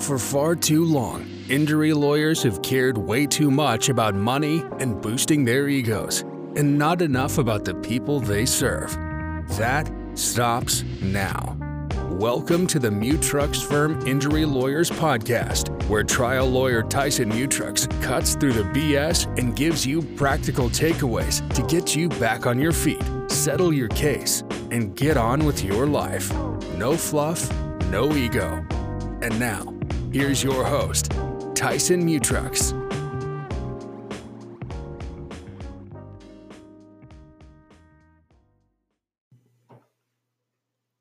For far too long, injury lawyers have cared way too much about money and boosting their egos, and not enough about the people they serve. That stops now. Welcome to the Mutrux Firm Injury Lawyers Podcast, where trial lawyer Tyson Mutrux cuts through the BS and gives you practical takeaways to get you back on your feet, settle your case, and get on with your life. No fluff, no ego. And now, here's your host, Tyson Mutrux.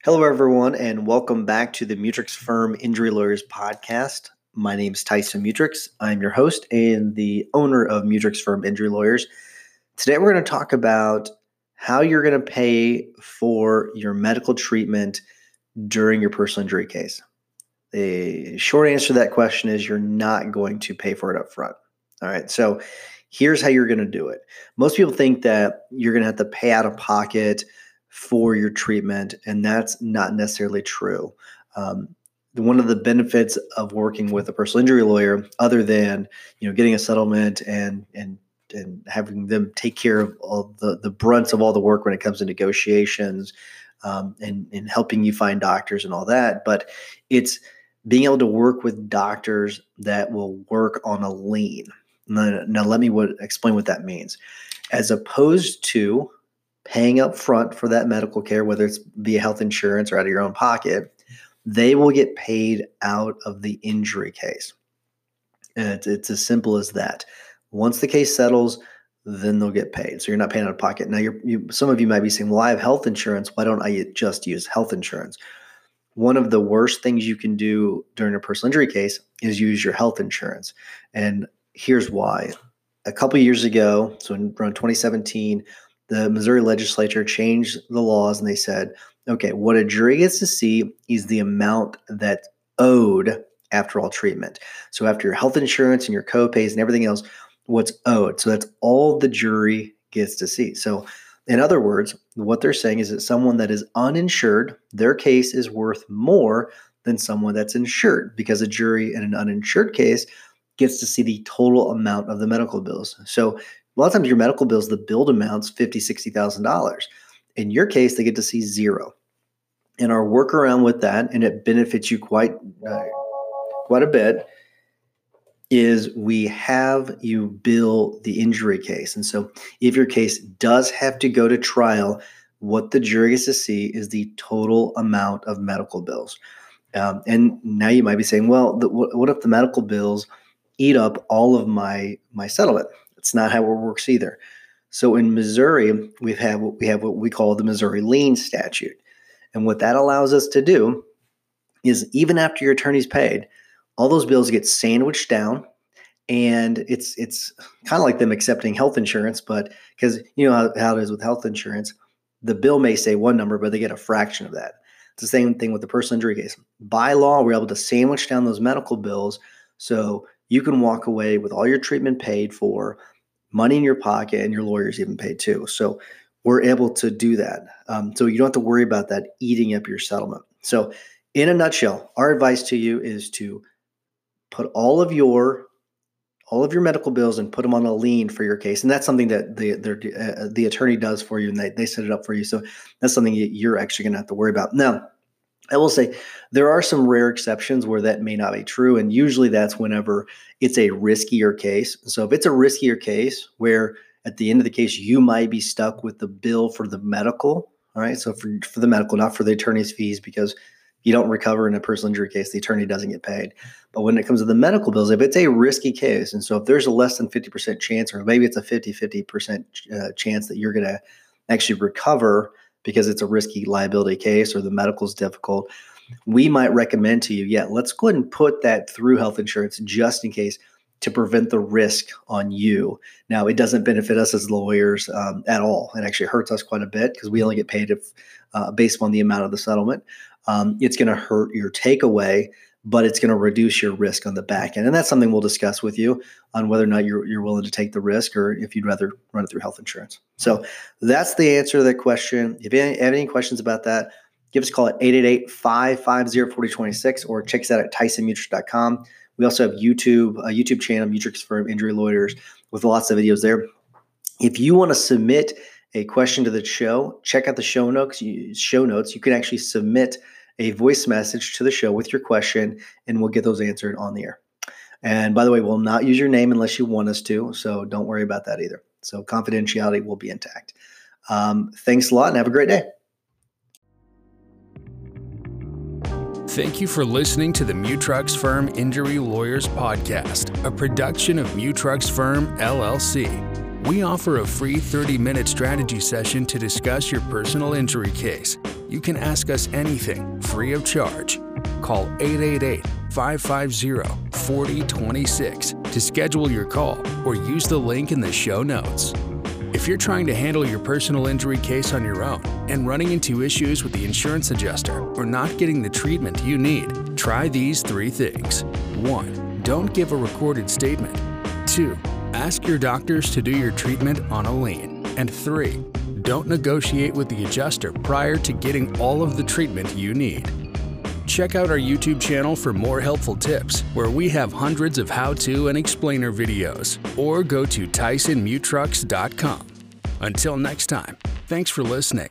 Hello, everyone, and welcome back to the Mutrux Firm Injury Lawyers Podcast. My name is Tyson Mutrux. I'm your host and the owner of Mutrux Firm Injury Lawyers. Today, we're going to talk about how you're going to pay for your medical treatment during your personal injury case. The short answer to that question is you're not going to pay for it up front. All right. So here's how you're going to do it. Most people think that you're going to have to pay out of pocket for your treatment, and that's not necessarily true. Um, one of the benefits of working with a personal injury lawyer, other than you know getting a settlement and and and having them take care of all the the brunts of all the work when it comes to negotiations um, and and helping you find doctors and all that, but it's being able to work with doctors that will work on a lien. Now, now let me explain what that means. As opposed to paying up front for that medical care, whether it's via health insurance or out of your own pocket, they will get paid out of the injury case. And it's, it's as simple as that. Once the case settles, then they'll get paid. So you're not paying out of pocket. Now, you, some of you might be saying, well, I have health insurance. Why don't I just use health insurance? One of the worst things you can do during a personal injury case is use your health insurance. And here's why. A couple years ago, so in around 2017, the Missouri legislature changed the laws and they said, okay, what a jury gets to see is the amount that's owed after all treatment. So after your health insurance and your co-pays and everything else, what's owed. So that's all the jury gets to see. So in other words, what they're saying is that someone that is uninsured, their case is worth more than someone that's insured because a jury in an uninsured case gets to see the total amount of the medical bills. So a lot of times your medical bills, the billed amount's fifty, sixty thousand dollars. In your case, they get to see zero. And our workaround with that, and it benefits you quite uh, quite a bit, is we have you bill the injury case. And so if your case does have to go to trial, what the jury gets to see is the total amount of medical bills. Um, and now you might be saying, well, the, what, what if the medical bills eat up all of my my settlement? It's not how it works either. So in Missouri, we have what we have what we call the Missouri lien statute, and what that allows us to do is even after your attorney's paid, all those bills get sandwiched down and it's it's kind of like them accepting health insurance but because you know how, how it is with health insurance the bill may say one number but they get a fraction of that. It's the same thing with the personal injury case. By law we're able to sandwich down those medical bills so you can walk away with all your treatment paid for money in your pocket and your lawyers even paid too. So we're able to do that. Um, so you don't have to worry about that eating up your settlement. So in a nutshell our advice to you is to put all of your all of your medical bills and put them on a lien for your case. And that's something that the uh, the attorney does for you and they, they set it up for you. So that's something you're actually going to have to worry about. Now i will say there are some rare exceptions where that may not be true and usually that's whenever it's a riskier case. So if it's a riskier case where at the end of the case you might be stuck with the bill for the medical all right? So for, for the medical not for the attorney's fees because you don't recover in a personal injury case, the attorney doesn't get paid. But when it comes to the medical bills, if it's a risky case, and so if there's a less than 50% chance, or maybe it's a 50 50% uh, chance that you're going to actually recover because it's a risky liability case or the medical is difficult, we might recommend to you, yeah, let's go ahead and put that through health insurance just in case to prevent the risk on you. Now, it doesn't benefit us as lawyers um, at all. It actually hurts us quite a bit because we only get paid if, uh, based on the amount of the settlement um, it's going to hurt your takeaway, but it's going to reduce your risk on the back end. And that's something we'll discuss with you on whether or not you're, you're willing to take the risk or if you'd rather run it through health insurance. So that's the answer to that question. If you have any questions about that, give us a call at 888-550-4026 or check us out at tysonmutrux.com. We also have YouTube, a YouTube channel, Mutrux Firm Injury Lawyers, with lots of videos there. If you want to submit a question to the show, check out the show notes. You, show notes. You can actually submit a voice message to the show with your question, and we'll get those answered on the air. And by the way, we'll not use your name unless you want us to, so don't worry about that either. So confidentiality will be intact. Um, thanks a lot, and have a great day. Thank you for listening to the Mutrux Firm Injury Lawyers Podcast, a production of Mutrux Firm LLC. We offer a free 30 minute strategy session to discuss your personal injury case. You can ask us anything free of charge. Call 888 550 4026 to schedule your call or use the link in the show notes. If you're trying to handle your personal injury case on your own and running into issues with the insurance adjuster or not getting the treatment you need, try these three things. 1. Don't give a recorded statement. 2. Ask your doctors to do your treatment on a lien. And 3. Don't negotiate with the adjuster prior to getting all of the treatment you need. Check out our YouTube channel for more helpful tips, where we have hundreds of how to and explainer videos, or go to TysonMutrux.com. Until next time, thanks for listening.